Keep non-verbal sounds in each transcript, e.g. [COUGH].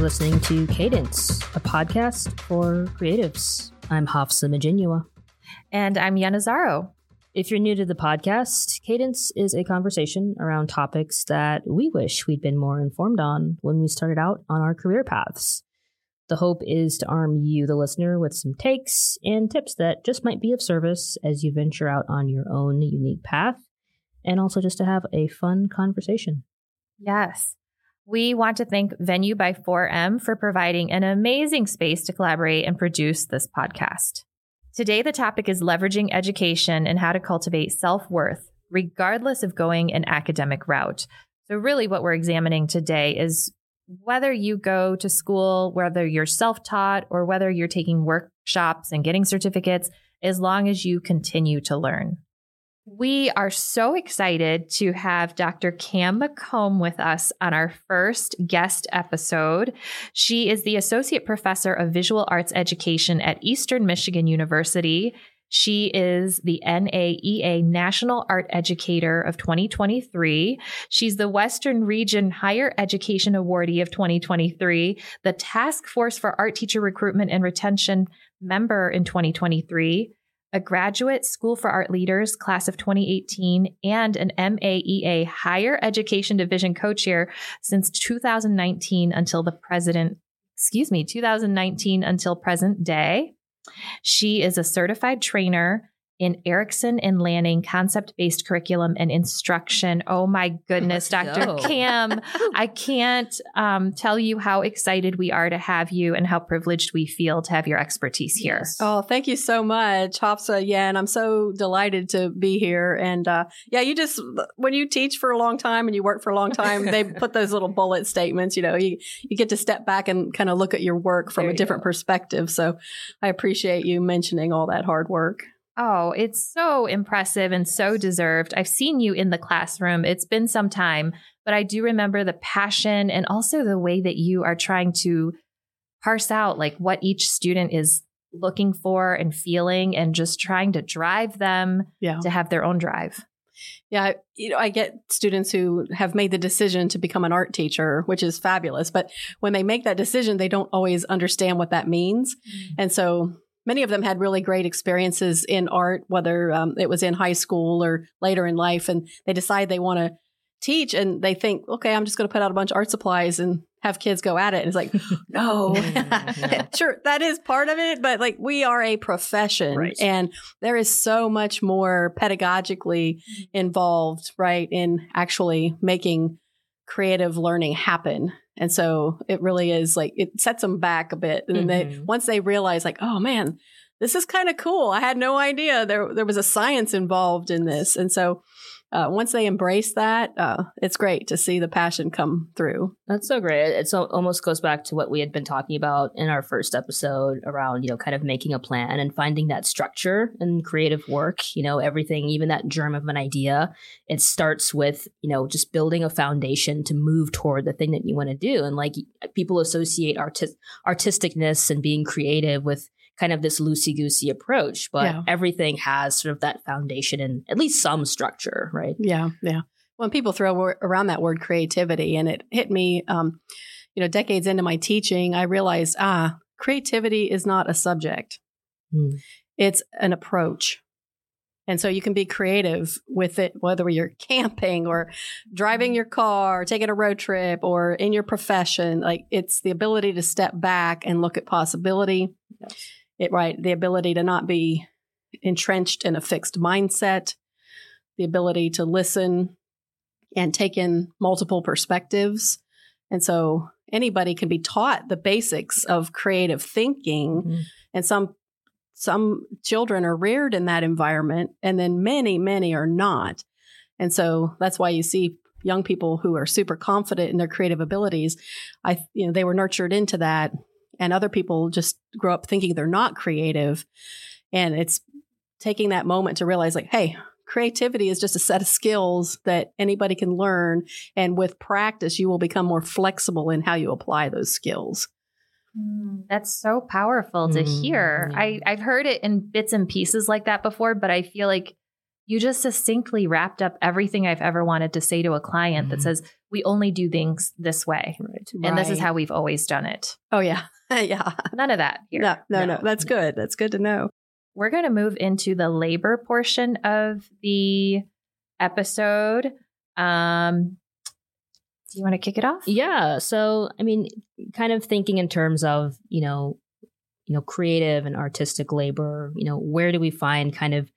listening to Cadence, a podcast for creatives. I'm Hafsah Majinua. And I'm Yanazaro. If you're new to the podcast, Cadence is a conversation around topics that we wish we'd been more informed on when we started out on our career paths. The hope is to arm you, the listener, with some takes and tips that just might be of service as you venture out on your own unique path, and also just to have a fun conversation. Yes. We want to thank Venue by 4M for providing an amazing space to collaborate and produce this podcast. Today, the topic is leveraging education and how to cultivate self worth, regardless of going an academic route. So, really, what we're examining today is whether you go to school, whether you're self taught, or whether you're taking workshops and getting certificates, as long as you continue to learn. We are so excited to have Dr. Cam McComb with us on our first guest episode. She is the Associate Professor of Visual Arts Education at Eastern Michigan University. She is the NAEA National Art Educator of 2023. She's the Western Region Higher Education Awardee of 2023, the Task Force for Art Teacher Recruitment and Retention member in 2023, a graduate School for Art Leaders class of 2018, and an MAEA Higher Education Division co-chair since 2019 until the president, excuse me, 2019 until present day. She is a certified trainer in Erickson and Lanning concept based curriculum and instruction. Oh my goodness, Dr. go. Cam. [LAUGHS] I can't um, tell you how excited we are to have you and how privileged we feel to have your expertise here. Oh, thank you so much, Hafsah. Yeah, and I'm so delighted to be here. And uh, yeah, you just when you teach for a long time and you work for a long time, they [LAUGHS] put those little bullet statements. You know, you you get to step back and kind of look at your work from There a different go. perspective. So I appreciate you mentioning all that hard work. Oh, it's so impressive and so deserved. I've seen you in the classroom. It's been some time, but I do remember the passion and also the way that you are trying to parse out like what each student is looking for and feeling and just trying to drive them Yeah. to have their own drive. Yeah, you know, I get students who have made the decision to become an art teacher, which is fabulous. But when they make that decision, they don't always understand what that means. Mm. And so many of them had really great experiences in art, whether um, it was in high school or later in life. And they decide they want to teach and they think, okay, I'm just going to put out a bunch of art supplies and have kids go at it. And it's like, [LAUGHS] no, Yeah. [LAUGHS] sure, that is part of it. But like we are a profession Right. and there is so much more pedagogically involved, right, in actually making creative learning happen. And so it really is like it sets them back a bit. And then they mm-hmm. once they realize like, oh man, this is kind of cool. I had no idea there there was a science involved in this. And so uh, once they embrace that, uh, it's great to see the passion come through. That's so great. It almost goes back to what we had been talking about in our first episode around, you know, kind of making a plan and finding that structure in creative work. You know, everything, even that germ of an idea, it starts with, you know, just building a foundation to move toward the thing that you want to do. And like people associate artis- artisticness and being creative with kind of this loosey goosey approach, but Yeah. everything has sort of that foundation and at least some structure, right? Yeah, yeah. When people throw around that word creativity, and it hit me, um, you know, decades into my teaching, I realized, ah, creativity is not a subject; Hmm. it's an approach. And so you can be creative with it, whether you're [LAUGHS] camping or driving your car, or taking a road trip, or in your profession. Like it's the ability to step back and look at possibility. It right, the ability to not be entrenched in a fixed mindset, the ability to listen and take in multiple perspectives. And so anybody can be taught the basics of creative thinking Mhm. and some some children are reared in that environment and then many many are not. And so that's why you see young people who are super confident in their creative abilities. I you know they were nurtured into that and other people just grow up thinking they're not creative and it's taking that moment to realize like hey creativity is just a set of skills that anybody can learn and with practice you will become more flexible in how you apply those skills Mm, That's so powerful to Mm, hear. yeah. I, I've heard it in bits and pieces like that before, but I feel like you just succinctly wrapped up everything I've ever wanted to say to a client Mhm. that says, we only do things this way. Right. And this is how we've always done it. Oh yeah, [LAUGHS] yeah. None of that here. No, no, no. That's good. That's good to know. We're going to move into the labor portion of the episode. Um, do you want to kick it off? Yeah. So, I mean, kind of thinking in terms of, you know, you know, creative and artistic labor, you know, where do we find kind of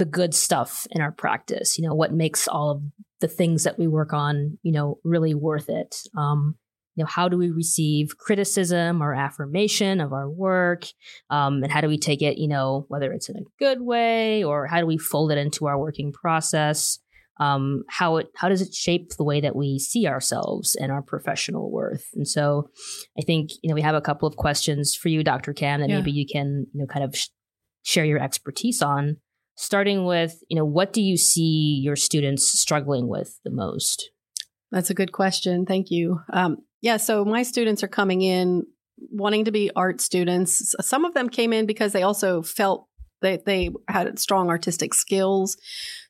the good stuff in our practice? You know, what makes all of the things that we work on, you know, really worth it? Um, you know, how do we receive criticism or affirmation of our work? Um, and how do we take it, you know, whether it's in a good way or how do we fold it into our working process? um, how it how does it shape the way that we see ourselves and our professional worth and so i think you know we have a couple of questions for you dr cam that Yeah. maybe you can you know kind of sh- share your expertise on starting with you know what do you see your students struggling with the most That's a good question. Thank you. Um, yeah, so my students are coming in wanting to be art students. Some of them came in because they also felt that they had strong artistic skills.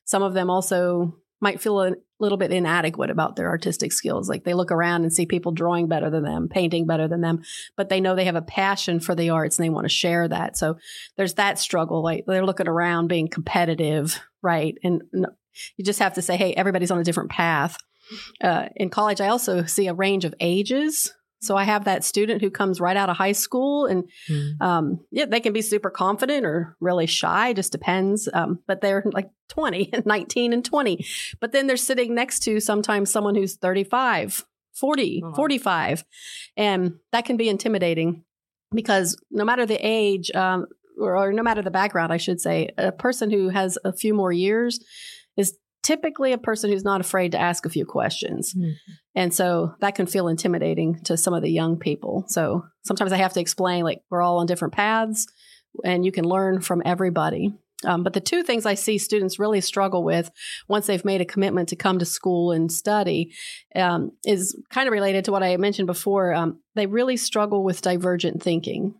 Some of them also might feel a little bit inadequate about their artistic skills. Like they look around and see people drawing better than them, painting better than them, but they know they have a passion for the arts and they want to share that. So there's that struggle. Like they're looking around being competitive, right? And you just have to say, hey, everybody's on a different path uh, in college, I also see a range of ages. So I have that student who comes right out of high school, and um, yeah, they can be super confident or really shy, just depends. Um, but they're like 20 and [LAUGHS] 19 and 20. But then they're sitting next to sometimes someone who's 35, 40, Oh, 45. And that can be intimidating because no matter the age, um, or, or no matter the background, I should say, a person who has a few more years is typically a person who's not afraid to ask a few questions. Mhm. And so that can feel intimidating to some of the young people. So sometimes I have to explain, like, we're all on different paths and you can learn from everybody. Um, but the two things I see students really struggle with once they've made a commitment to come to school and study um, is kind of related to what I mentioned before. Um, they really struggle with divergent thinking.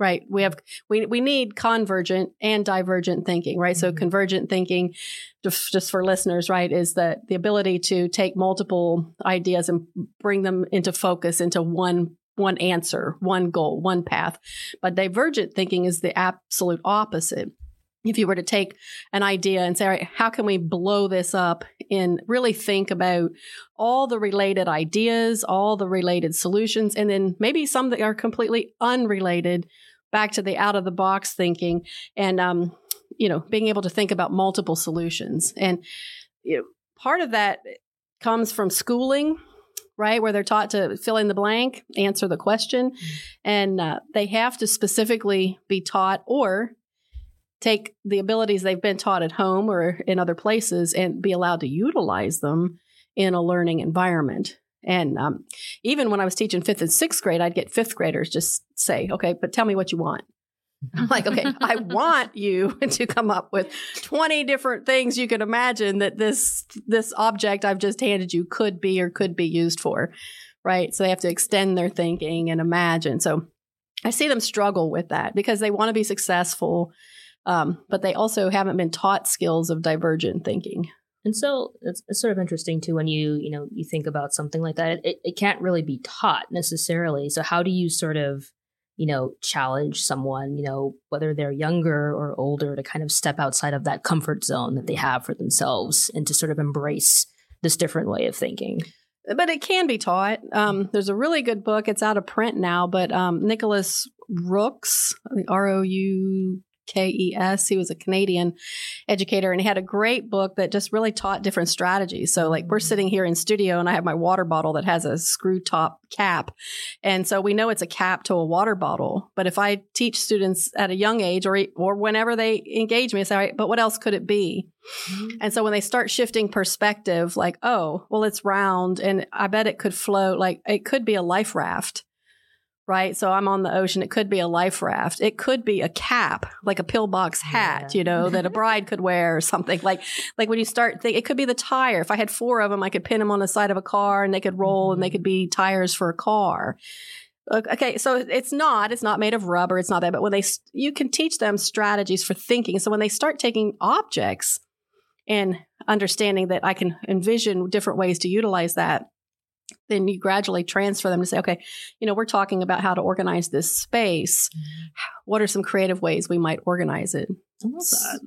Right. We have we we need convergent and divergent thinking, right? So Mhm. convergent thinking, just, just for listeners, right, is that the ability to take multiple ideas and bring them into focus into one one answer, one goal, one path. But divergent thinking is the absolute opposite. If you were to take an idea and say, all right, how can we blow this up and really think about all the related ideas, all the related solutions, and then maybe some that are completely unrelated back to the out of the box thinking and, um, you know, being able to think about multiple solutions. And you know, part of that comes from schooling right? Where they're taught to fill in the blank, answer the question. And uh, they have to specifically be taught or take the abilities they've been taught at home or in other places and be allowed to utilize them in a learning environment. And um, even when I was teaching fifth and sixth grade, I'd get fifth graders just say, okay, but tell me what you want. I'm like, okay, I [LAUGHS] want you [LAUGHS] to come up with 20 different things you can imagine that this this object I've just handed you could be or could be used for. Right? So they have to extend their thinking and imagine. So I see them struggle with that because they want to be successful, um, but they also haven't been taught skills of divergent thinking. And so it's, it's sort of interesting too when you you know you think about something like that. It, it can't really be taught necessarily. So how do you sort of you know challenge someone you know whether they're younger or older to kind of step outside of that comfort zone that they have for themselves and to sort of embrace this different way of thinking? but it can be taught. Um, there's a really good book. It's out of print now, but um, Nicholas Roukes, the R O U K E S, he was a Canadian educator, and he had a great book that just really taught different strategies. So, like, we're sitting here in studio, and I have my water bottle that has a screw top cap, and so we know it's a cap to a water bottle. But if I teach students at a young age, or or whenever they engage me, I say, all right, but what else could it be? Mm-hmm. And so when they start shifting perspective, like, oh, well, it's round and I bet it could float, like it could be a life raft, right? So I'm on the ocean. It could be a life raft. It could be a cap, like a pillbox hat, Yeah. you know, that a [LAUGHS] bride could wear or something. Like, like when you start think, it could be the tire. If I had four of them, I could pin them on the side of a car and they could roll and they could be mm-hmm. tires for a car. Okay, so it's not it's not made of rubber. It's not that. But when they you can teach them strategies for thinking. So when they start taking objects and understanding that I can envision different ways to utilize that, then you gradually transfer them to say, okay, you know, we're talking about how to organize this space. What are some creative ways we might organize it?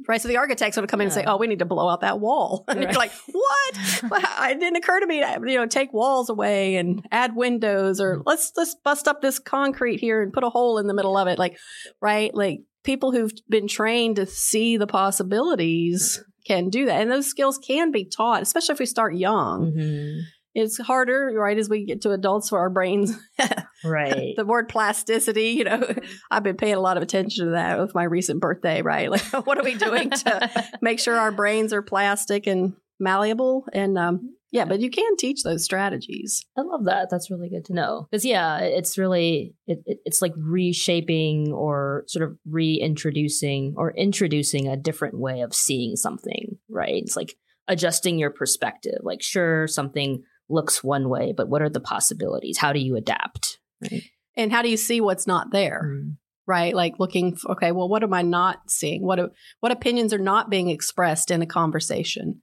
Right. So the architects would come in and say, "Oh, we need to blow out that wall." [LAUGHS] And Right. you're like, "What? [LAUGHS] Well, it didn't occur to me to you know take walls away and add windows, or let's let's bust up this concrete here and put a hole in the middle of it." Like, right? Like people who've been trained to see the possibilities can do that, and those skills can be taught, especially if we start young. Mhm. It's harder, right, as we get to adults for our brains. [LAUGHS] Right. the word plasticity, you know, [LAUGHS] I've been paying a lot of attention to that with my recent birthday, right? [LAUGHS] Like, what are we doing to make sure our brains are plastic and malleable? And um, yeah, but you can teach those strategies. I love that. That's really good to know. Because yeah, it's really it, it, it's like reshaping or sort of reintroducing or introducing a different way of seeing something. Right? It's like adjusting your perspective. Like, sure, something looks one way, but what are the possibilities? How do you adapt? Right. And how do you see what's not there? Mm. Right? Like looking, for, okay, well, what am I not seeing? What what opinions are not being expressed in a conversation?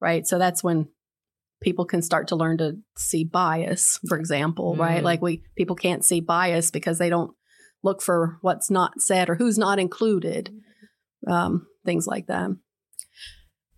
Right? So that's when people can start to learn to see bias, for example, right? Mm. Like we people can't see bias because they don't look for what's not said or who's not included. Um, things like that.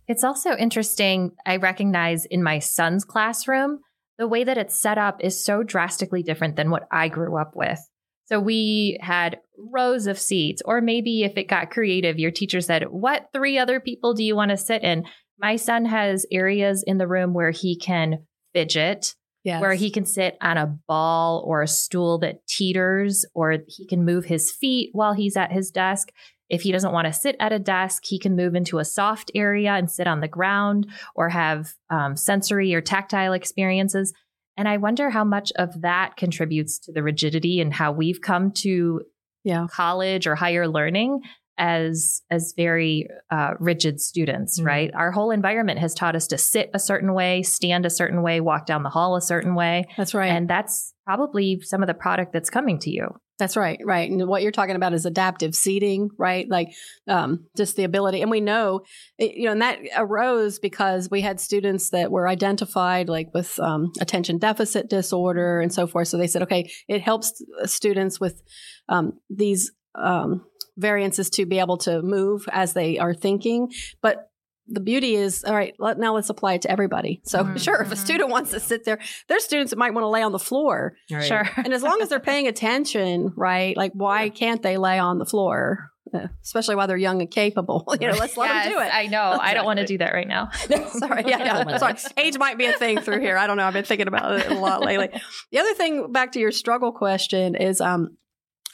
It's also interesting. I recognize in my son's classroom, the way that it's set up is so drastically different than what I grew up with. So we had rows of seats, or maybe if it got creative, your teacher said, What three other people do you want to sit in? My son has areas in the room where he can fidget, Yeah. where he can sit on a ball or a stool that teeters, or he can move his feet while he's at his desk. If he doesn't want to sit at a desk, he can move into a soft area and sit on the ground or have um, sensory or tactile experiences. And I wonder how much of that contributes to the rigidity and how we've come to Yeah. college or higher learning as as very uh, rigid students, Mm. right? Our whole environment has taught us to sit a certain way, stand a certain way, walk down the hall a certain way, That's right. and that's probably some of the product that's coming to you. That's right, right. And what you're talking about is adaptive seating, right? Like um, just the ability. And we know, you know, and that arose because we had students that were identified like with um, attention deficit disorder and so forth. So they said, okay, it helps students with um, these um, variances to be able to move as they are thinking. But the beauty is, all right, let, now let's apply it to everybody. So Mhm, [LAUGHS] sure, if a mhm. student wants to sit there, there's students that might want to lay on the floor Right. Sure. [LAUGHS] and as long as they're paying attention, right? Like, why can't they lay on the floor? Uh, Especially while they're young and capable. [LAUGHS] You know, let's let them do it. I know. I don't want to do that right now. Sorry, yeah, yeah. Sorry. Age might be a thing through here. I don't know. I've been thinking about it a lot lately. The other thing, back to your struggle question, is um,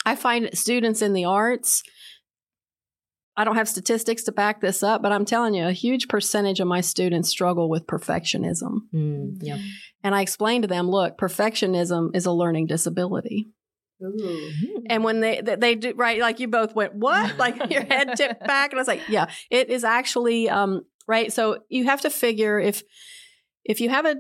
I find students in the arts. I don't have statistics to back this up, but I'm telling you, a huge percentage of my students struggle with perfectionism. Mm, yeah. And I explain to them, look, perfectionism is a learning disability. Ooh. And when they they, they do right, like you both went, what? [LAUGHS] Like your head tipped back, and I was like, yeah, it is actually um, right. So you have to figure if if you have a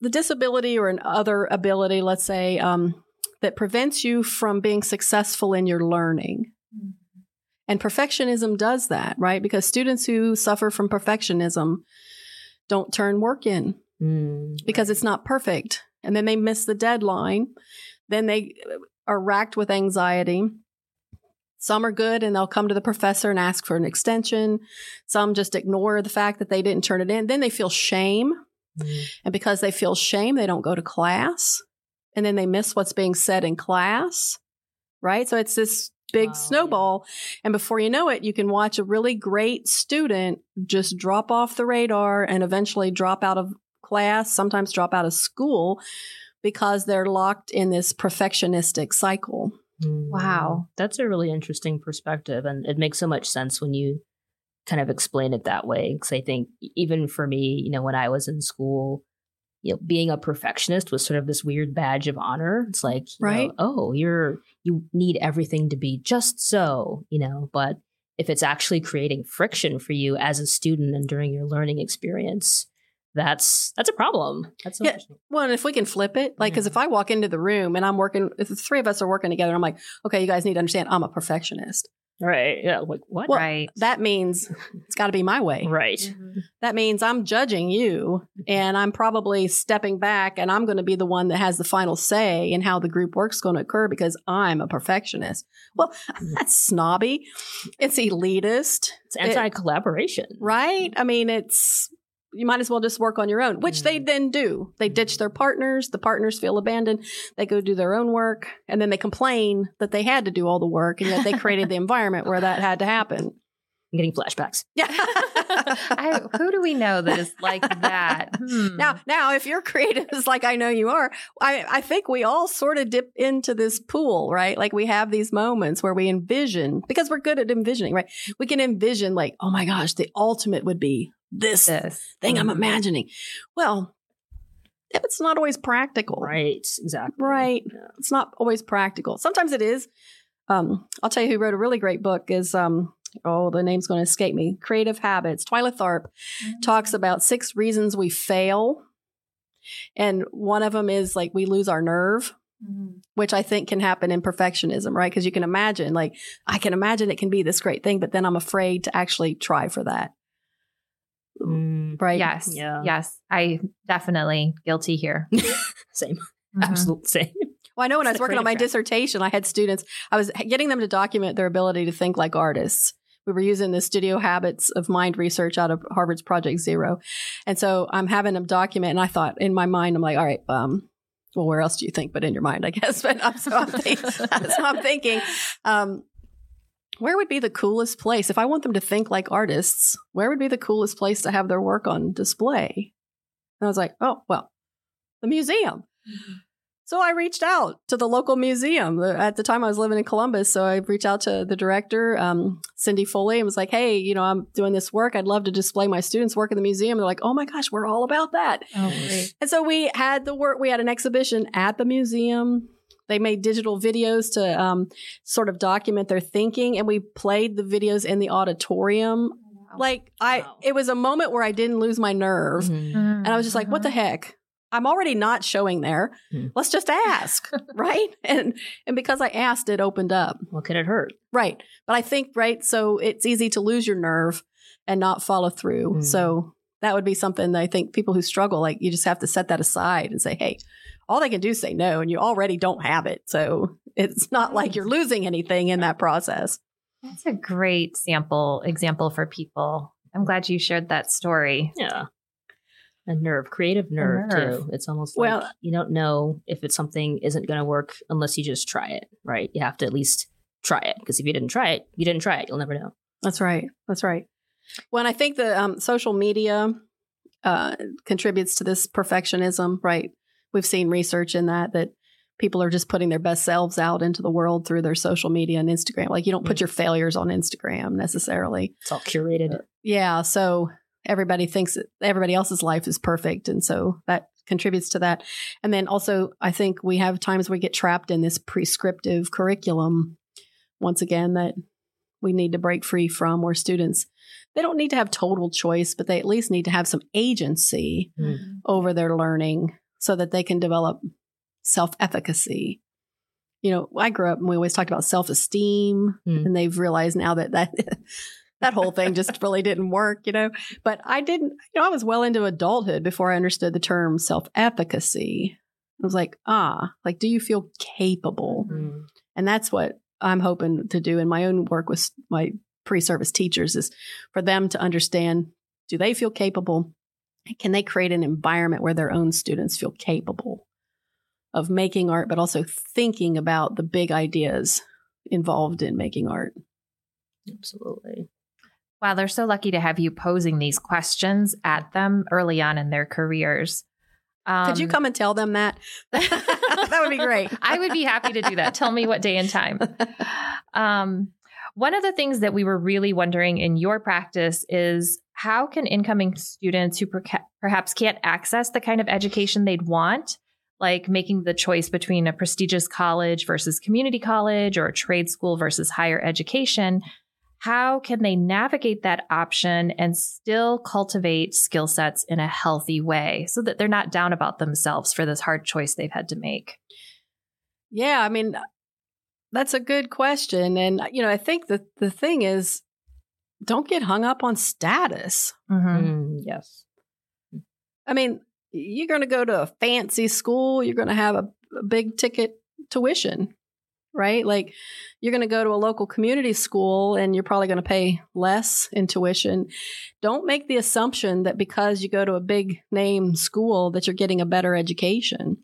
the disability or an other ability, let's say, um, that prevents you from being successful in your learning. And perfectionism does that, right? Because students who suffer from perfectionism don't turn work in Mm, because it's not perfect. And then they miss the deadline. Then they are racked with anxiety. Some are good and they'll come to the professor and ask for an extension. Some just ignore the fact that they didn't turn it in. Then they feel shame. mm, And because they feel shame, they don't go to class. And then they miss what's being said in class. Right. So it's this big Wow, snowball. And before you know it, you can watch a really great student just drop off the radar and eventually drop out of class, sometimes drop out of school because they're locked in this perfectionistic cycle. mm. Wow. That's a really interesting perspective. And it makes so much sense when you kind of explain it that way. Because I think even for me, you know, when I was in school, you know, being a perfectionist was sort of this weird badge of honor. It's like, you know, Right. oh, you're, you need everything to be just so, you know, but if it's actually creating friction for you as a student and during your learning experience, that's that's a problem. That's so Yeah. Well, and if we can flip it, like, because Yeah. if I walk into the room and I'm working, if the three of us are working together, I'm like, okay, you guys need to understand I'm a perfectionist. Right. Yeah. Like what? Well, right. That means it's got to be my way. right. Mhm. That means I'm judging you and I'm probably stepping back and I'm going to be the one that has the final say in how the group work's going to occur because I'm a perfectionist. Well, that's snobby. It's elitist, It's anti-collaboration. right? I mean, it's you might as well just work on your own, which they then do. They ditch their partners, the partners feel abandoned, they go do their own work, and then they complain that they had to do all the work and yet they created the [LAUGHS] environment where that had to happen. I'm getting flashbacks. Yeah. [LAUGHS] I, who do we know that is like that? [LAUGHS] Hmm. Now, now, if you're creative, as like I know you are, I, I think we all sort of dip into this pool, right? Like we have these moments where we envision because we're good at envisioning, right? We can envision like, oh my gosh, the ultimate would be this this thing I'm imagining. Well, it's not always practical, Right. Exactly. Right. Yeah. It's not always practical. Sometimes it is. Um, I'll tell you who wrote a really great book is um, oh, the name's going to escape me. Creative Habits. Twyla Tharp talks about six reasons we fail. And one of them is like we lose our nerve, Mhm. which I think can happen in perfectionism, right? Because you can imagine, like, I can imagine it can be this great thing, but then I'm afraid to actually try for that, Mm, right? Yes. Yeah. Yes. I definitely guilty here. [LAUGHS] same. Mhm. Absolute same. Well, I know when I was working on my track. dissertation, I had students, I was getting them to document their ability to think like artists. We were using the studio habits of mind research out of Harvard's Project Zero. And so I'm having them document. And I thought in my mind, I'm like, all right, um, well, where else do you think but in your mind, I guess? [LAUGHS] But I'm, so, I'm think, [LAUGHS] so I'm thinking, um, where would be the coolest place? If I want them to think like artists, where would be the coolest place to have their work on display? And I was like, oh, well, the museum. So I reached out to the local museum. At the time, I was living in Columbus, so I reached out to the director, um, Cindy Foley, and was like, "Hey, you know, I'm doing this work. I'd love to display my students' work in the museum." They're like, "Oh my gosh, we're all about that." Oh. And so we had the work. We had an exhibition at the museum. They made digital videos to um, sort of document their thinking, and we played the videos in the auditorium. Like I, Wow. it was a moment where I didn't lose my nerve. Mhm. And I was just like, what the heck? I'm already not showing there. Hmm. Let's just ask, [LAUGHS] right? And and because I asked, it opened up, What could it hurt? right? But I think right, so it's easy to lose your nerve and not follow through. Hmm. So that would be something that I think people who struggle, like you just have to set that aside and say, hey, all they can do is say no, and you already don't have it. So it's not like you're losing anything in that process. That's a great sample example for people. I'm glad you shared that story. Yeah. A nerve, creative nerve, nerve. too. It's almost Well- like you don't know if it's something isn't going to work unless you just try it, right? You have to at least try it because if you didn't try it, you didn't try it. You'll never know. That's right. That's right. Well, and I think the um, social media uh, contributes to this perfectionism, right? We've seen research in that that people are just putting their best selves out into the world through their social media and Instagram. Like you don't put mm. your failures on Instagram necessarily. It's all curated. Yeah, so everybody thinks that everybody else's life is perfect, and so that contributes to that. And then also, I think we have times we get trapped in this prescriptive curriculum. Once again, that we need to break free from, where students they don't need to have total choice, but they at least need to have some agency mm. over their learning so that they can develop self efficacy. You know, I grew up and we always talked about self esteem, Mm. and they've realized now that that [LAUGHS] that whole thing just really didn't work. You know, but I didn't. You know, I was well into adulthood before I understood the term self efficacy. I was like, ah, like, do you feel capable? Mm. And that's what I'm hoping to do in my own work with my pre-service teachers is for them to understand do they feel capable? Can they create an environment where their own students feel capable of making art, but also thinking about the big ideas involved in making art? Absolutely. Wow, they're so lucky to have you posing these questions at them early on in their careers. Um, Could you come and tell them that? [LAUGHS] that would be great. I would be happy to do that. Tell me what day and time. [LAUGHS] Um, one of the things that we were really wondering in your practice is how can incoming students who perhaps can't access the kind of education they'd want, like making the choice between a prestigious college versus community college or a trade school versus higher education, how can they navigate that option and still cultivate skill sets in a healthy way so that they're not down about themselves for this hard choice they've had to make? Yeah, I mean, that's a good question. And, you know, I think that the thing is don't get hung up on status. Mhm. Mm, yes. I mean, you're going to go to a fancy school, you're going to have a, a big ticket tuition, right? Like you're going to go to a local community school and you're probably going to pay less in tuition. Don't make the assumption that because you go to a big name school that you're getting a better education.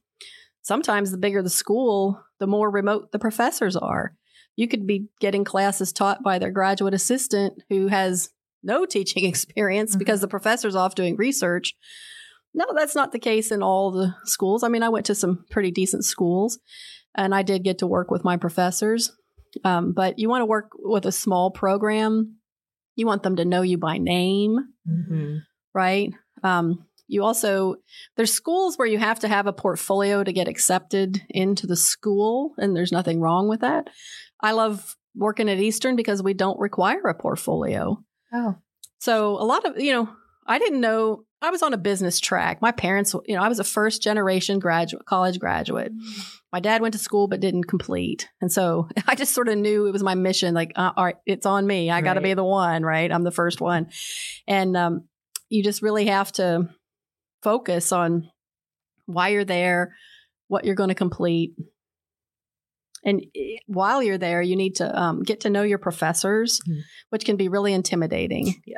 Sometimes the bigger the school, the more remote the professors are. You could be getting classes taught by their graduate assistant who has no [LAUGHS] teaching experience Mhm. because the professor's off doing research. No, that's not the case in all the schools. I mean, I went to some pretty decent schools and I did get to work with my professors. Um, but you want to work with a small program. You want them to know you by name, Mhm. right? Um, you also, there's schools where you have to have a portfolio to get accepted into the school, and there's nothing wrong with that. I love working at Eastern because we don't require a portfolio. Oh. So a lot of, you know, I didn't know I was on a business track. My parents, you know, I was a first generation graduate, college graduate. My dad went to school but didn't complete. And so [LAUGHS] I just sort of knew it was my mission like uh, all right, it's on me. I got to be the one, right? I'm the first one. And um you just really have to focus on why you're there, what you're going to complete. And while you're there, you need to um, get to know your professors, Mhm. which can be really intimidating. Yeah.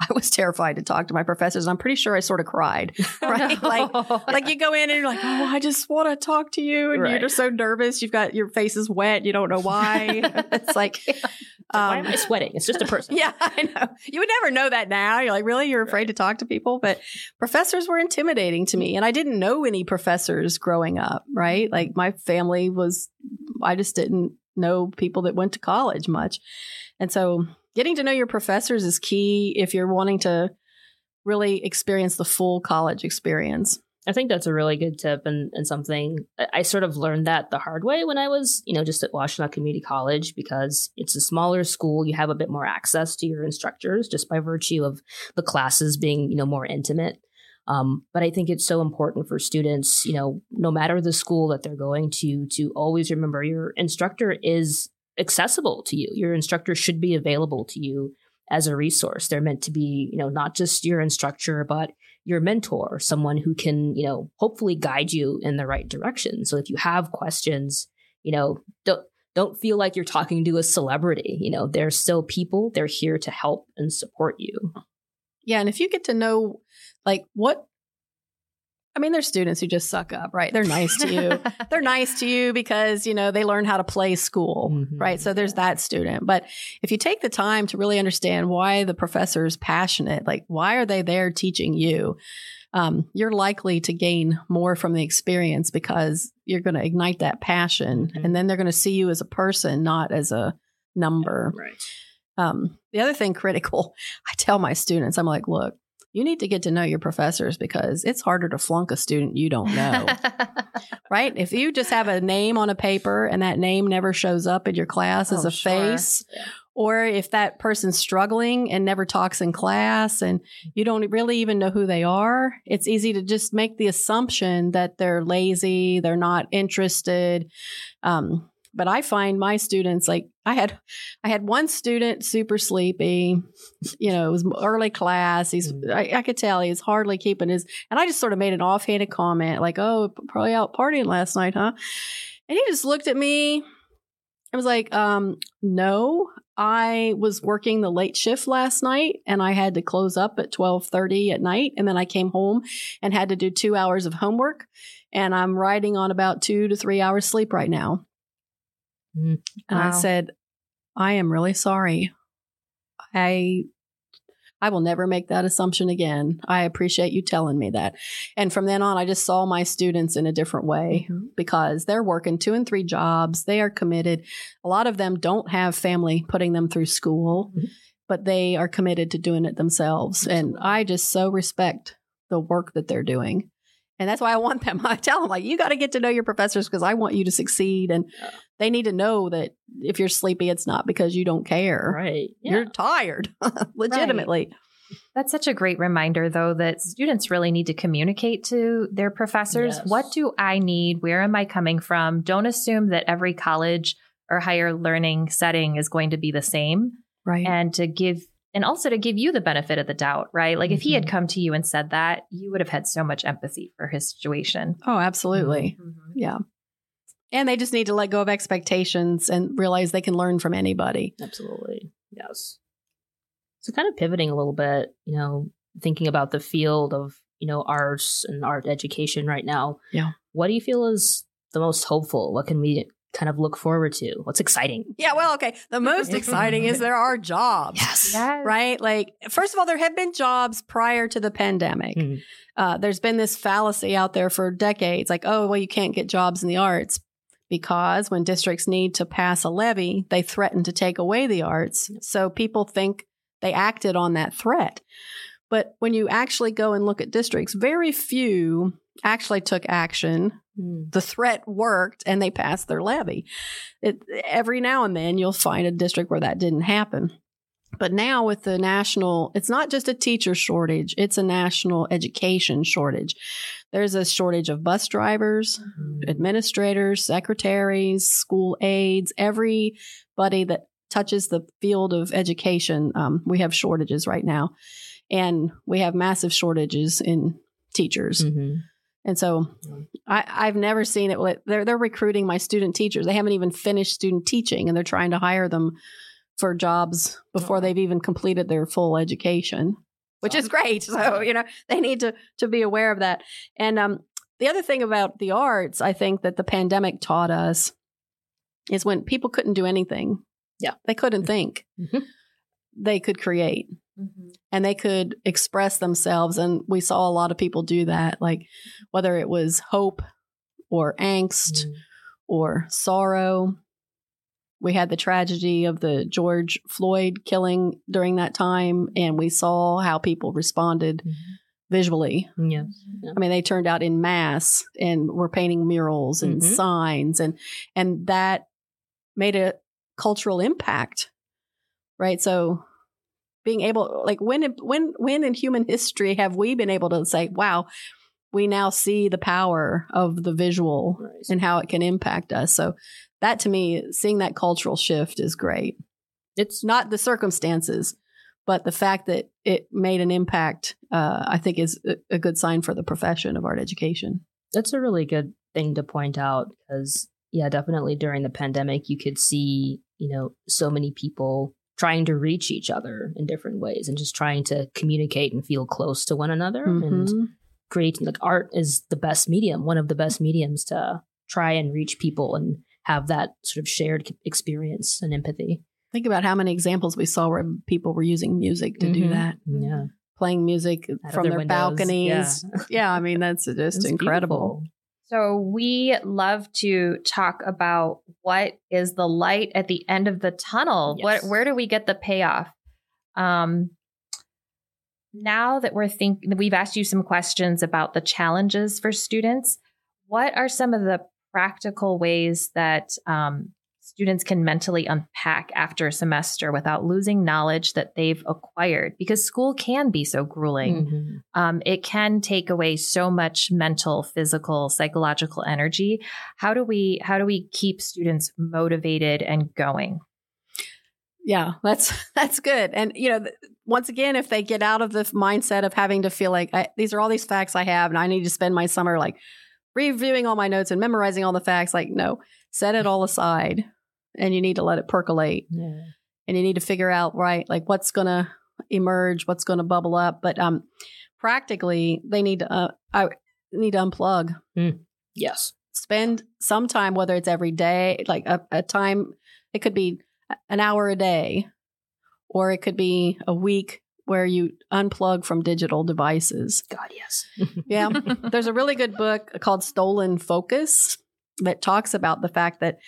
[LAUGHS] I was terrified to talk to my professors. I'm pretty sure I sort of cried. [LAUGHS] Right? [LAUGHS] Like- Like you go in and you're like, oh, I just want to talk to you, and Right. you're just so nervous. You've got your face is wet. You don't know why. it's like, Why um, am I sweating? It's just a person. yeah, I know. You would never know that now. You're like, really? You're afraid to talk to people? But professors were intimidating to me. And I didn't know any professors growing up, right? Like my family was, I just didn't know people that went to college much. And so getting to know your professors is key if you're wanting to really experience the full college experience. I think that's a really good tip and, and something I- sort of learned that the hard way when I was, you know, just at Washtenaw Community College because it's a smaller school. You have a bit more access to your instructors just by virtue of the classes being, you know, more intimate. Um, but I think it's so important for students, you know, no matter the school that they're going to, to always remember your instructor is accessible to you. Your instructor should be available to you as a resource. They're meant to be, you know, not just your instructor, but your mentor, someone who can, you know, hopefully guide you in the right direction. So if you have questions, you know, don't don't feel like you're talking to a celebrity. You know, they're still people. They're here to help and support you. Yeah. And if you get to know, like, what, I mean, there's students who just suck up, right? They're nice to you. [LAUGHS] they're nice to you because you know they learn how to play school Mhm. right so there's that student but if you take the time to really understand why the professor is passionate like why are they there teaching you um, you're likely to gain more from the experience because you're going to ignite that passion Mhm. and then they're going to see you as a person not as a number Right. um, the other thing critical [LAUGHS] i tell my students i'm like look you need to get to know your professors because it's harder to flunk a student you don't know [LAUGHS] right? If you just have a name on a paper and that name never shows up in your class as Oh, a sure. face, or if that person's struggling and never talks in class and you don't really even know who they are, it's easy to just make the assumption that they're lazy, they're not interested. Um, but I find my students like I had, I had one student super sleepy. You know, it was early class. He's, I, I could tell he was hardly keeping his and I just sort of made an offhanded comment like, oh, probably out partying last night, huh? And he just looked at me. I was like, um, no, I was working the late shift last night and I had to close up at 1230 at night. And then I came home and had to do two hours of homework. And I'm riding on about two to three hours sleep right now. Mm. And I said, I am really sorry. I I will never make that assumption again. I appreciate you telling me that. And from then on, I just saw my students in a different way because they're working two and three jobs. They are committed. A lot of them don't have family putting them through school, Mhm. but they are committed to doing it themselves. And I just so respect the work that they're doing. And that's why I want them. I tell them, like, you got to get to know your professors because I want you to succeed. And Yeah. they need to know that if you're sleepy, it's not because you don't care. Right. Yeah. You're tired, [LAUGHS] legitimately. That's such a great reminder, though, that students really need to communicate to their professors. Yes. What do I need? Where am I coming from? Don't assume that every college or higher learning setting is going to be the same Right. and to give and also to give you the benefit of the doubt, right? Like if he had Mhm. come to you and said that, you would have had so much empathy for his situation. oh, absolutely. Yeah. And they just need to let go of expectations and realize they can learn from anybody. Absolutely. Yes. So kind of pivoting a little bit, you know, thinking about the field of, you know, arts and art education right now. Yeah. What do you feel is the most hopeful? What can we kind of look forward to? What's exciting? Yeah, well, okay. The most [LAUGHS] exciting is there are jobs. Yes. Yes. Right? Like, first of all, there have been jobs prior to the pandemic. Mhm. Uh, there's been this fallacy out there for decades like, oh, well, you can't get jobs in the arts because when districts need to pass a levy, they threaten to take away the arts. So people think they acted on that threat. But when you actually go and look at districts, very few actually took action Mm. the threat worked and they passed their levy. It, every now and then you'll find a district where that didn't happen. But now with the national, it's not just a teacher shortage, it's a national education shortage. There's a shortage of bus drivers, Mm. administrators, secretaries, school aides, everybody that touches the field of education. Um, we have shortages right now. And we have massive shortages in teachers. Mhm. And so I, I've never seen it. with- They're, they're recruiting my student teachers. They haven't even finished student teaching and they're trying to hire them for jobs before Oh. they've even completed their full education, which is great. [LAUGHS] So, you know, they need to, to be aware of that. And um, the other thing about the arts, I think that the pandemic taught us is when people couldn't do anything. Yeah. They couldn't think. Mhm. They could create and they could express themselves. And we saw a lot of people do that, like whether it was hope or angst Mm. or sorrow. We had the tragedy of the George Floyd killing during that time, and we saw how people responded Mhm. visually. Yeah. I mean, they turned out in mass and were painting murals and Mhm. signs, and and that made a cultural impact, right? So, being able, like, when when when in human history have we been able to say, "Wow, we now see the power of the visual Right. and how it can impact us"? So, that to me, seeing that cultural shift is great. It's Not the circumstances, but the fact that it made an impact, uh, I think, is a, a good sign for the profession of art education. that's a really good thing to point out because yeah definitely during the pandemic you could see you know so many people trying to reach each other in different ways and just trying to communicate and feel close to one another and Mhm. creating like art is the best medium one of the best mediums to try and reach people and have that sort of shared experience and empathy Think about how many examples we saw where people were using music to do Mhm. that, yeah playing music Out from their their, balconies. Yeah. Yeah. I mean, that's [LAUGHS] just It's incredible. beautiful. So we love to talk about what is the light at the end of the tunnel. Yes. What where do we get the payoff? Um now that we're thinking we've asked you some questions about the challenges for students, what are some of the practical ways that um, students can mentally unpack after a semester without losing knowledge that they've acquired? Because school can be so grueling Mhm. um, it can take away so much mental physical psychological energy how do we how do we keep students motivated and going Yeah, that's [LAUGHS] that's good. And you know, th- once again, if they get out of the mindset of having to feel like I, these are all these facts I have, and I need to spend my summer like reviewing all my notes and memorizing all the facts, like no, set it all aside, and you need to let it percolate, yeah and you need to figure out right, like what's going to emerge, what's going to bubble up. But um, practically, they need to uh, I need to unplug yes spend some time, whether it's every day, like a, a time, it could be an hour a day, or it could be a week where you unplug from digital devices. god yes [LAUGHS] Yeah. [LAUGHS] There's a really good book called Stolen Focus that talks about the fact that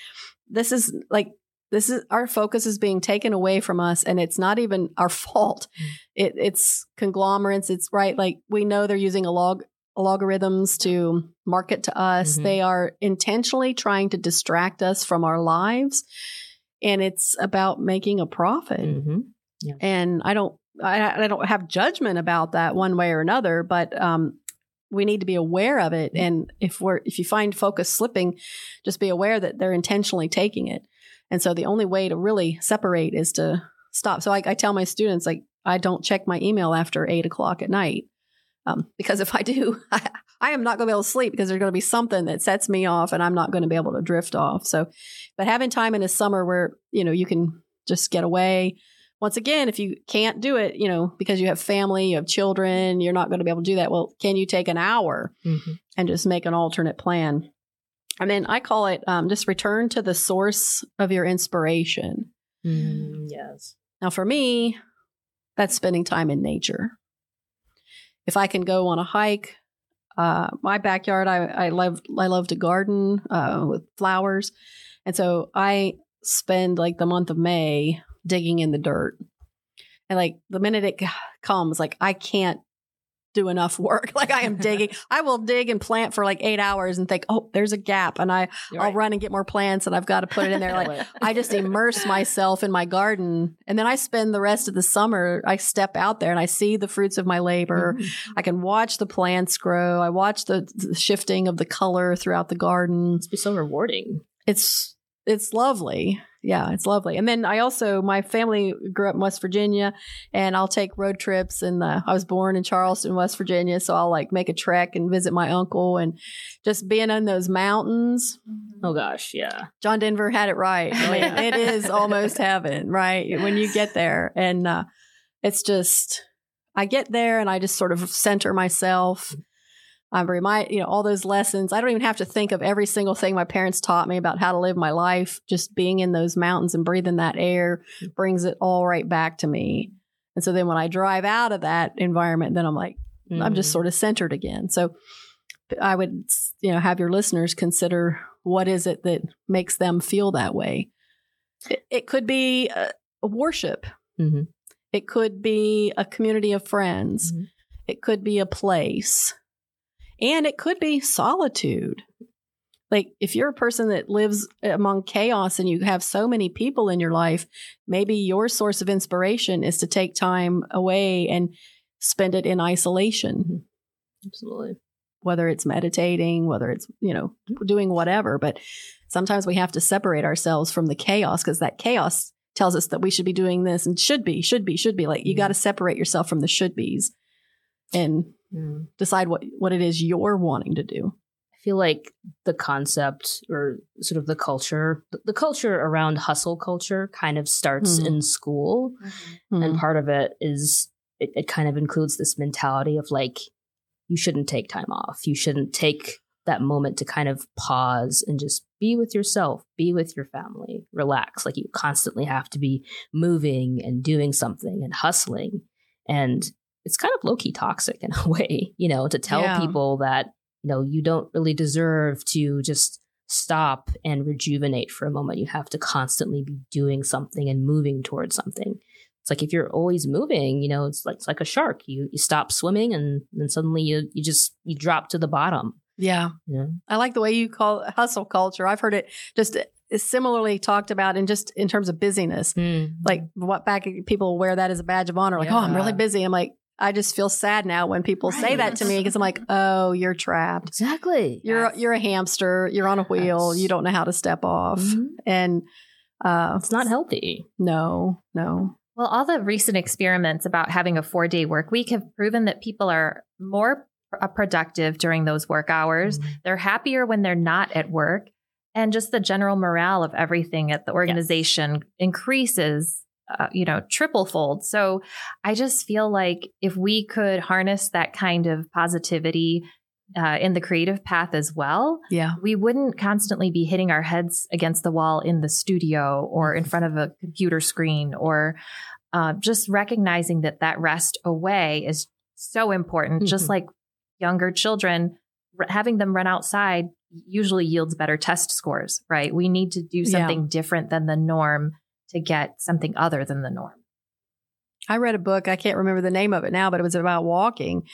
this is like, this is our focus is being taken away from us and it's not even our [LAUGHS] fault. It, it's conglomerates. It's right. Like we know they're using a log logarithms to market to us. Mhm. They are intentionally trying to distract us from our lives. And it's about making a profit hmm and I don't I, I don't have judgment about that one way or another, but um, we need to be aware of it. And if we're if you find focus slipping, just be aware that they're intentionally taking it. And so the only way to really separate is to stop. So I, I tell my students, like, I don't check my email after eight o'clock at night. Um, because if I do, I, [LAUGHS] I am not going to be able to sleep because there's going to be something that sets me off and I'm not going to be able to drift off. So, but having time in the summer where, you know, you can just get away. Once again, if you can't do it, you know, because you have family, you have children, you're not going to be able to do that. Well, can you take an hour Mm-hmm. and just make an alternate plan? I mean, I call it um, just return to the source of your inspiration. Mm, yes. Now, for me, that's spending time in nature. If I can go on a hike, uh, my backyard, I, I love I love to garden uh, with flowers, and so I spend like the month of May digging in the dirt. And like the minute it comes, like I can't do enough [LAUGHS] work. Like I am digging. [LAUGHS] I will dig and plant for like eight hours and think, oh, there's a gap, and I I'll run and get more plants, and I've got to put it in there. [LAUGHS] Like I just immerse myself in my garden. And then I spend the rest of the summer, I step out there and I see the fruits of my labor. Mhm. I can watch the plants grow. I watch the, the shifting of the color throughout the garden. It's be so rewarding. It's, it's lovely. Yeah, it's lovely. And then I also, my family grew up in West Virginia and I'll take road trips. And uh, I was born in Charleston, West Virginia. So I'll like make a trek and visit my uncle and just being in those mountains. Oh gosh, yeah. John Denver had it right. I Oh, mean, yeah. it is almost [LAUGHS] heaven, right? When you get there. And uh, it's just, I get there and I just sort of center myself. I'm remind, you know, all those lessons. I don't even have to think of every single thing my parents taught me about how to live my life. Just being in those mountains and breathing that air brings it all right back to me. And so then when I drive out of that environment, then I'm like, I'm just Mm. sort of centered again. So I would, you know, have your listeners consider what is it that makes them feel that way. It, it could be a, a worship. Mhm. It could be a community of friends. Mhm. It could be a place. And it could be solitude. Like if you're a person that lives among chaos and you have so many people in your life, maybe your source of inspiration is to take time away and spend it in isolation Absolutely. whether it's meditating, whether it's, you know, doing whatever. But sometimes we have to separate ourselves from the chaos because that chaos tells us that we should be doing this and should be, should be, should be. Like you Mhm. got to separate yourself from the should be's and Mm. decide what, what it is you're wanting to do. I feel like the concept or sort of the culture, the, the culture around hustle culture kind of starts Mhm. in school. And part of it is it, it kind of includes this mentality of like, you shouldn't take time off. You shouldn't take that moment to kind of pause and just be with yourself, be with your family, relax. Like you constantly have to be moving and doing something and hustling. And it's kind of low key toxic in a [LAUGHS] way, you know, to tell Yeah. people that, you know, you don't really deserve to just stop and rejuvenate for a moment. You have to constantly be doing something and moving towards something. It's like if you're always moving, you know, it's like it's like a shark. You you stop swimming and then suddenly you you just you drop to the bottom. Yeah. Know? I like the way you call it hustle culture. I've heard it just uh, similarly talked about in just in terms of busyness. Hmm. Like what back people wear that as a badge of honor. Like, oh, I'm really busy. I'm like, I just feel sad now when people say that to me because I'm like, oh, you're trapped. exactly. You're Yes. you're a hamster. You're on a wheel. Yes. You don't know how to step off. Mhm. And uh, It's not healthy. no, no. Well, all the recent experiments about having a four day work week have proven that people are more uh, productive during those work hours. They're happier when they're not at work. And just the general morale of everything at the organization increases, uh, you know, triple fold. So I just feel like if we could harness that kind of positivity uh, in the creative path as well, Yeah. we wouldn't constantly be hitting our heads against the wall in the studio or in front of a computer screen or uh, just recognizing that that rest away is so important just Mhm. like younger children r- having them run outside usually yields better test scores right we need to do Yeah. something different than the norm to get something other than the norm I read a book. I can't remember the name of it now, but it was about walking.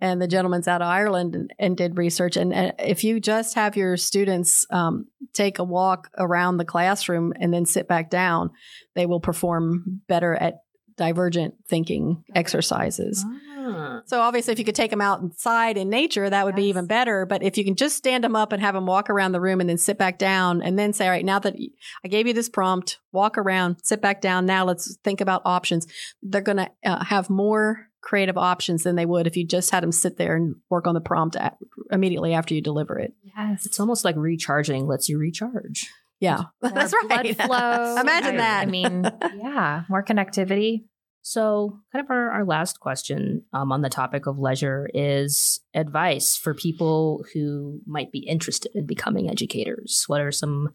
And the gentleman's out of Ireland and, and did research. And, and if you just have your students um, take a walk around the classroom and then sit back down, they will perform better at divergent thinking exercises. Ah. So obviously, if you could take them outside in nature, that would be even better. But if you can just stand them up and have them walk around the room and then sit back down and then say, all right, now that I gave you this prompt, walk around, sit back down. Now let's think about options. They're going to uh, have more creative options than they would if you just had them sit there and work on the prompt at, immediately after you deliver it. Yes. It's almost like recharging lets you recharge. Yeah, More [LAUGHS] that's right. Blood flow. Imagine I- that. I mean, [LAUGHS] yeah, more connectivity. So, kind of our, our last question um, on the topic of leisure is advice for people who might be interested in becoming educators. What are some,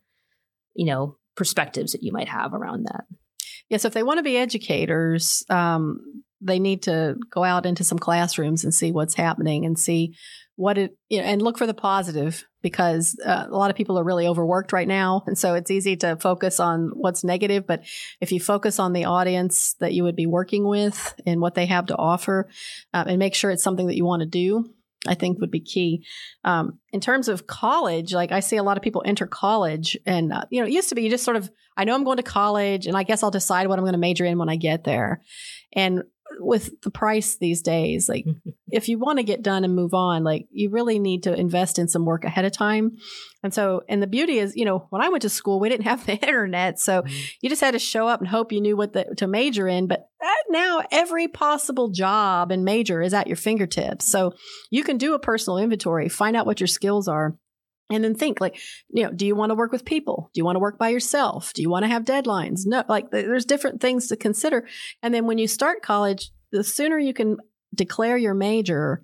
you know, perspectives that you might have around that? Yes, so if they want to be educators, um, they need to go out into some classrooms and see what's happening and see what it, you know, and look for the positive because uh, a lot of people are really overworked right now. And so it's easy to focus on what's negative. But if you focus on the audience that you would be working with and what they have to offer uh, and make sure it's something that you want to do, I think would be key. Um, in terms of college, like I see a lot of people enter college and, uh, you know, it used to be you just sort of, I know I'm going to college and I guess I'll decide what I'm going to major in when I get there. And with the price these days, like [LAUGHS] if you want to get done and move on, like you really need to invest in some work ahead of time. And so, and the beauty is, you know, when I went to school, we didn't have the [LAUGHS] internet. So you just had to show up and hope you knew what the, to major in. But uh, now every possible job and major is at your fingertips. So you can do a personal inventory, find out what your skills are. And then think like, you know, do you want to work with people? Do you want to work by yourself? Do you want to have deadlines? No, like there's different things to consider. And then when you start college, the sooner you can declare your major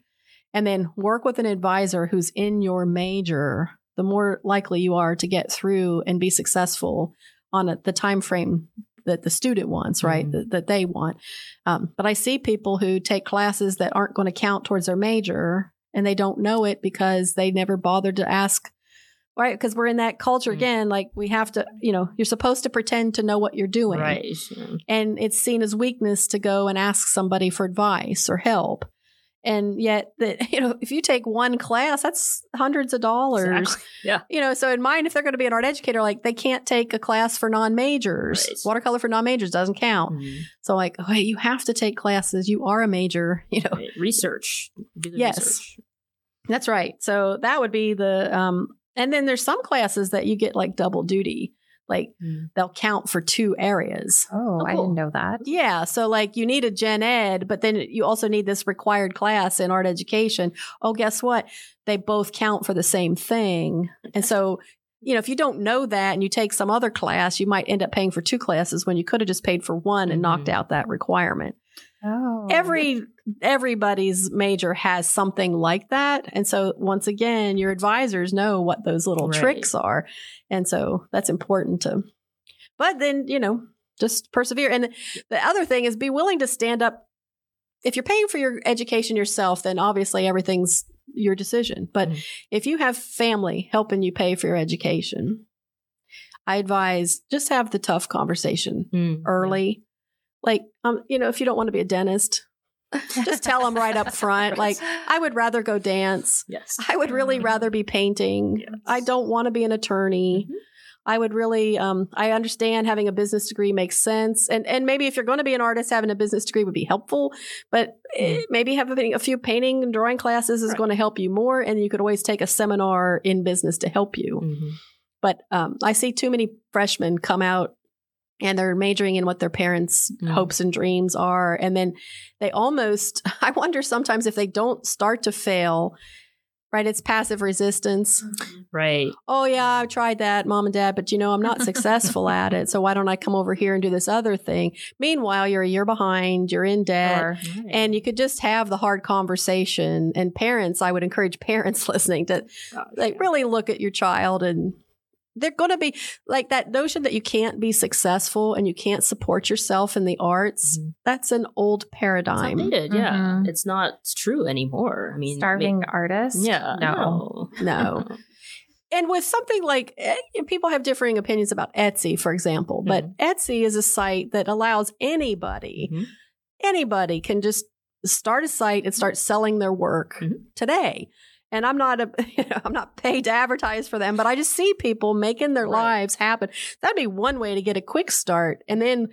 and then work with an advisor who's in your major, the more likely you are to get through and be successful on a, the time frame that the student wants, right? Mhm. That, that they want. Um, but I see people who take classes that aren't going to count towards their major and they don't know it because they never bothered to ask. Right, because we're in that culture Mm. again. Like we have to, you know, you're supposed to pretend to know what you're doing, Right. and it's seen as weakness to go and ask somebody for advice or help. And yet, that [LAUGHS] you know, if you take one class, that's hundreds of dollars. Exactly. [LAUGHS] Yeah. You know, so in mine, if they're going to be an art educator, like they can't take a class for non-majors. Right. Watercolor for non-majors doesn't count. Mhm. So, like, oh, you have to take classes. You are a major. [LAUGHS] You know, Right. Research. Do the Yes. research. that's right. So that would be the. um And then there's some classes that you get like double duty. Like Mm. they'll count for two areas. Oh, Oh, I cool. didn't know that. Yeah. So, like, you need a gen ed, but then you also need this required class in art education. Oh, guess what? They both count for the same thing. And so, you know, if you don't know that and you take some other class, you might end up paying for two classes when you could have just paid for one and knocked Mhm. out that requirement. Oh, Every everybody's major has something like that. And so once again, your advisors know what those little Right. tricks are. And so that's important to but then, you know, just persevere. And the other thing is be willing to stand up. If you're paying for your education yourself, then obviously everything's your decision. But Mhm. if you have family helping you pay for your education, I advise just have the tough conversation Mm. early. Like, um, you know, if you don't want to be a dentist, just tell them right up front. [LAUGHS] Like, I would rather go dance. Yes. I would really Mhm. rather be painting. Yes. I don't want to be an attorney. Mhm. I would really, um, I understand having a business degree makes sense. And, and maybe if you're going to be an artist, having a business degree would be helpful, but eh, maybe having a few painting and drawing classes is Right. going to help you more. And you could always take a seminar in business to help you. Mhm. But, um, I see too many freshmen come out and they're majoring in what their parents' Mhm. hopes and dreams are. And then they almost, [LAUGHS] I wonder sometimes if they don't start to fail, right? It's passive resistance. Right. Oh, yeah, I've tried that, mom and dad, but you know, I'm not successful at it. So why don't I come over here and do this other thing? Meanwhile, you're a year behind, you're in debt. Or, Right. And you could just have the hard conversation. And parents, I would encourage parents [LAUGHS] listening to Gosh, like yeah. really look at your child and they're going to be like that notion that you can't be successful and you can't support yourself in the arts. Mhm. That's an old It's paradigm. outdated, yeah. Mhm. It's not true anymore. I mean, starving ma- artist. yeah. No. No. [LAUGHS] And with something like eh, people have differing opinions about Etsy, for example, but Etsy is a site that allows anybody, Mhm. anybody can just start a site and start selling their work Mhm. today. And I'm not a, [LAUGHS] you know, I'm not paid to advertise for them, but I just see people making their Right. lives happen. That'd be one way to get a quick start, and then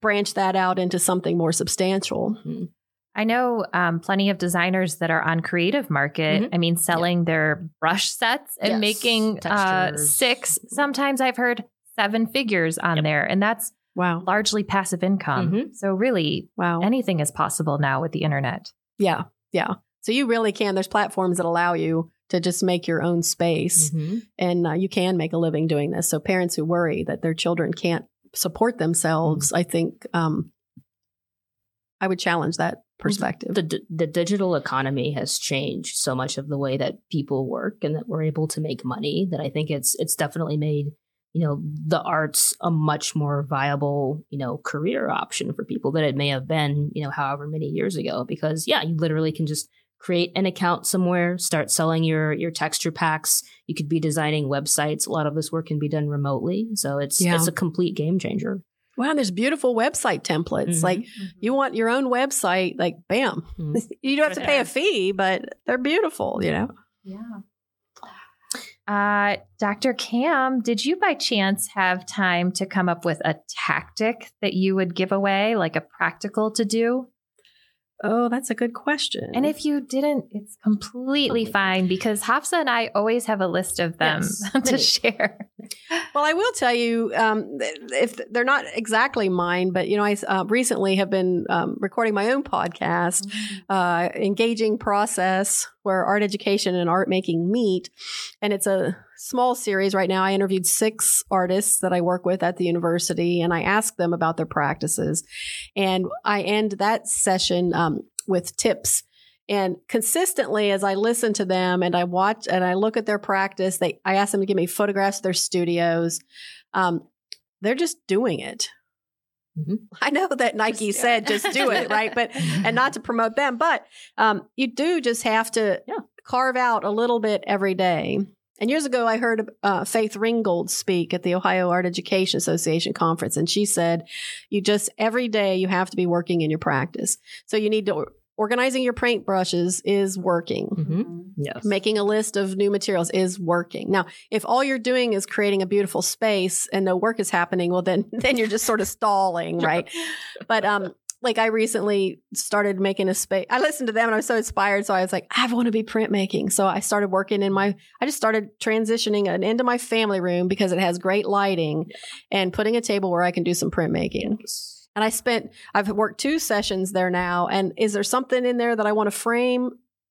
branch that out into something more substantial. Mhm. I know um, plenty of designers that are on Creative Market. Mhm. I mean, selling their brush sets and Yes, making uh, six, sometimes I've heard seven figures on Yep. there. And that's Wow. largely passive income. Mhm. So, really, Wow. anything is possible now with the internet. yeah. Yeah. So you really can. There's platforms that allow you to just make your own space Mhm. and uh, you can make a living doing this. So parents who worry that their children can't support themselves, I think um, I would challenge that perspective. the d- the digital economy has changed so much of the way that people work and that we're able to make money that I think it's it's definitely made you know the arts a much more viable you know career option for people than it may have been you know however many years ago because yeah you literally can just create an account somewhere start selling your your texture packs you could be designing websites a lot of this work can be done remotely so it's Yeah. it's a complete game changer wow, there's beautiful website templates. Mhm. Like you want your own website, like bam. Mhm. [LAUGHS] You don't have to pay a fee, but they're beautiful, you know. Yeah. Uh, Dr. Cam, did you by chance have time to come up with a tactic that you would give away, like a practical to do? Oh, that's a good question. And if you didn't, it's completely fine because Hafsah and I always have a list of them Yes. [LAUGHS] to share. Well, I will tell you, um, if they're not exactly mine, but you know, I uh, recently have been um, recording my own podcast, uh, engaging process where art education and art making meet, and it's a small series right now. I interviewed six artists that I work with at the university, and I asked them about their practices, and I end that session um, with tips. And consistently, as I listen to them and I watch and I look at their practice, they I ask them to give me photographs of their studios. Um, they're just doing it. Mhm. I know that Nike Just said just do it, right? But [LAUGHS] and not to promote them, but um, you do just have to Yeah. carve out a little bit every day. And years ago, I heard uh, Faith Ringgold speak at the Ohio Art Education Association conference, and she said, "You just every day you have to be working in your practice. So you need to organizing your paint brushes is working." Mhm. yes Making a list of new materials is working. Now, if all you're doing is creating a beautiful space and no work is happening, well then [LAUGHS] then you're just sort of stalling, right? But um like I recently started making a space. I listened to them and I was so inspired. So I was like, I want to be printmaking. So I started working in my, I just started transitioning an into my family room because it has great lighting and putting a table where I can do some printmaking. Yes. And I spent, I've worked two sessions there now. And is there something in there that I want to frame?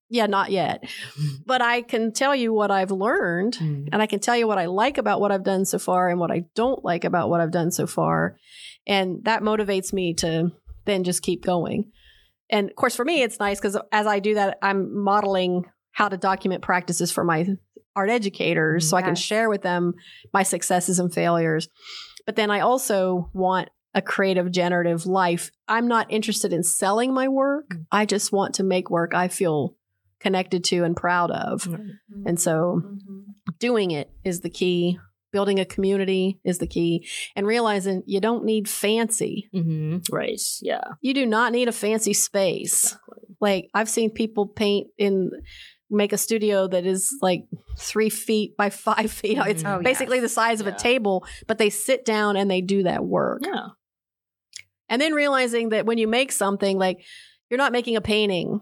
Yeah, not yet. [LAUGHS] But I can tell you what I've learned Mm. and I can tell you what I like about what I've done so far and what I don't like about what I've done so far. And that motivates me to then just keep going. And of course, for me, it's nice because as I do that, I'm modeling how to document practices for my art educators so I can share with them my successes and failures. But then I also want a creative, generative life. I'm not interested in selling my work. Mm. I just want to make work I feel connected to and proud of. And so doing it is the key. Building a community is the key. And realizing you don't need fancy. hmm Right. Yeah. You do not need a fancy space. Exactly. Like I've seen people paint in make a studio that is like three feet by five [LAUGHS] feet. It's Oh, basically yes. the size of Yeah. a table, but they sit down and they do that work. Yeah. And then realizing that when you make something, like you're not making a painting,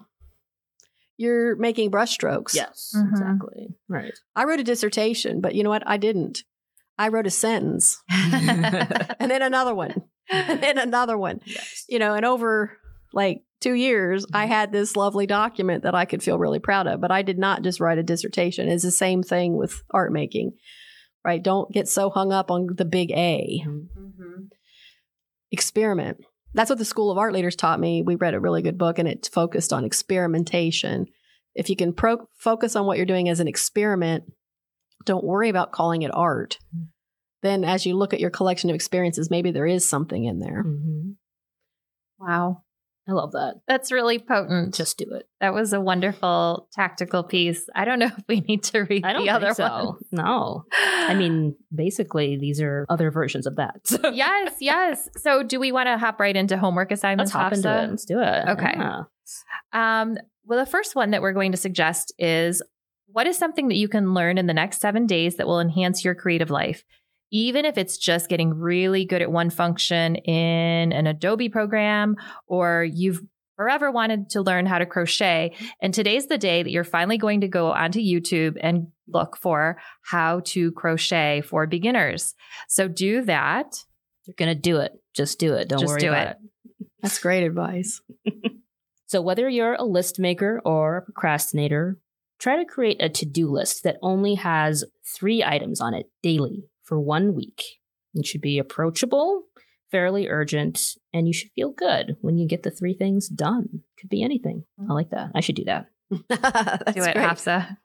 you're making brushstrokes. Yes. Mhm. Exactly. Right. I wrote a dissertation, but you know what? I didn't. I wrote a sentence [LAUGHS] [LAUGHS] and then another one and then another one, yes. you know, and over like two years, I had this lovely document that I could feel really proud of. But I did not just write a dissertation. It's the same thing with art making, right? Don't get so hung up on the big A. Mhm. Experiment. That's what the School of Art Leaders taught me. We read a really good book and it focused on experimentation. If you can pro- focus on what you're doing as an experiment, don't worry about calling it art. Mhm. Then, as you look at your collection of experiences, maybe there is something in there. Mhm. Wow. I love that. That's really potent. Just do it. that was a wonderful tactical piece. I don't know if we need to read I don't the think other so. one. [LAUGHS] No. I mean, basically, these are other versions of that. So [LAUGHS] yes, yes. So, do we want to hop right into homework assignments? let's hop into it. Let's do it. Okay. Yeah. Um, well, the first one that we're going to suggest is what is something that you can learn in the next seven days that will enhance your creative life? Even if it's just getting really good at one function in an Adobe program, or you've forever wanted to learn how to crochet. And today's the day that you're finally going to go onto YouTube and look for how to crochet for beginners. So do that. You're going to do it. Just do it. Don't Just worry do about it. it. That's great advice. [LAUGHS] So, whether you're a list maker or a procrastinator, try to create a to do list that only has three items on it daily for one week. It should be approachable, fairly urgent, and you should feel good when you get the three things done. Could be anything. I like that. I should do that. [LAUGHS] Do it, great. Hafsah.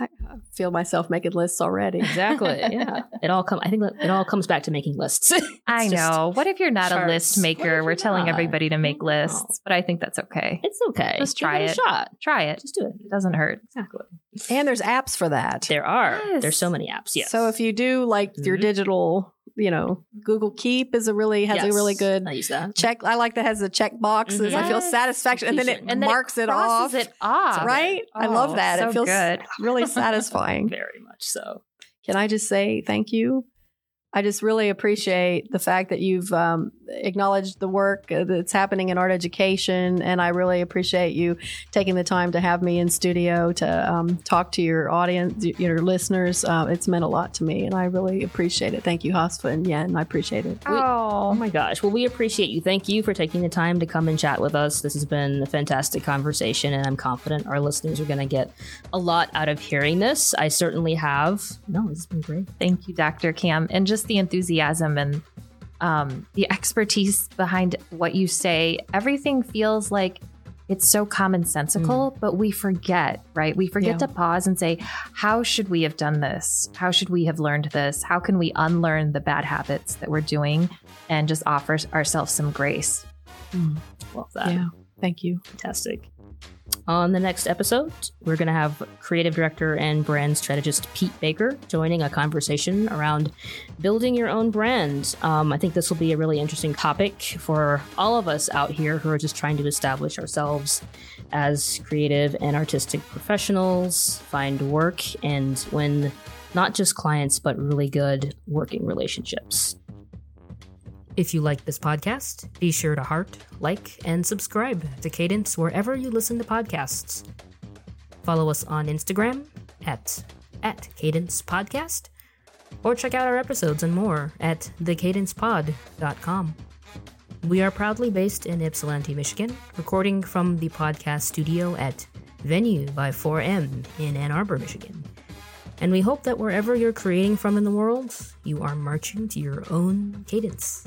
I I feel myself making lists already. Exactly. [LAUGHS] yeah. It all come. I think it all comes back to making lists. [LAUGHS] I know. What if you're not a list maker? We're you're telling everybody to make No. lists, but I think that's okay. It's okay. Just Give try it. it. A shot. Try it. Just do it. It doesn't hurt. Exactly. And there's apps for that. There are. Yes. There's so many apps. Yes. So if you do like your Mhm. digital, you know, Google Keep is a really has a really good I use that. check. I like that has the check boxes. I feel Yes. satisfaction, and then it Completion. And then marks it, crosses off. it off. Right? I Oh, love that. so it feels good. really [LAUGHS] satisfying. Very much so. Can I just say thank you? I just really appreciate the fact that you've um, acknowledged the work uh, that's happening in art education, and I really appreciate you taking the time to have me in studio to um, talk to your audience, your listeners. Uh, it's meant a lot to me, and I really appreciate it. Thank you, Hafsah and Yen. I appreciate it. Oh Oh, my gosh. Well, we appreciate you. Thank you for taking the time to come and chat with us. This has been a fantastic conversation, and I'm confident our listeners are going to get a lot out of hearing this. I certainly have. No, this has been great. thank you, Dr. Cam. And just the enthusiasm and um, the expertise behind what you say. Everything feels like it's so commonsensical, but we forget, right? We forget Yeah. to pause and say, how should we have done this? How should we have learned this? How can we unlearn the bad habits that we're doing and just offer ourselves some grace? Love that. Yeah, thank you. Fantastic. On the next episode, we're going to have creative director and brand strategist Pete Baker joining a conversation around building your own brand. Um, I think this will be a really interesting topic for all of us out here who are just trying to establish ourselves as creative and artistic professionals, find work, and win not just clients, but really good working relationships. If you like this podcast, be sure to heart, like, and subscribe to Cadence wherever you listen to podcasts. Follow us on Instagram at, at Cadence Podcast, or check out our episodes and more at thecadencepod.com. We are proudly based in Ypsilanti, Michigan, recording from the podcast studio at Venue by 4M in Ann Arbor, Michigan. And we hope that wherever you're creating from in the world, you are marching to your own cadence.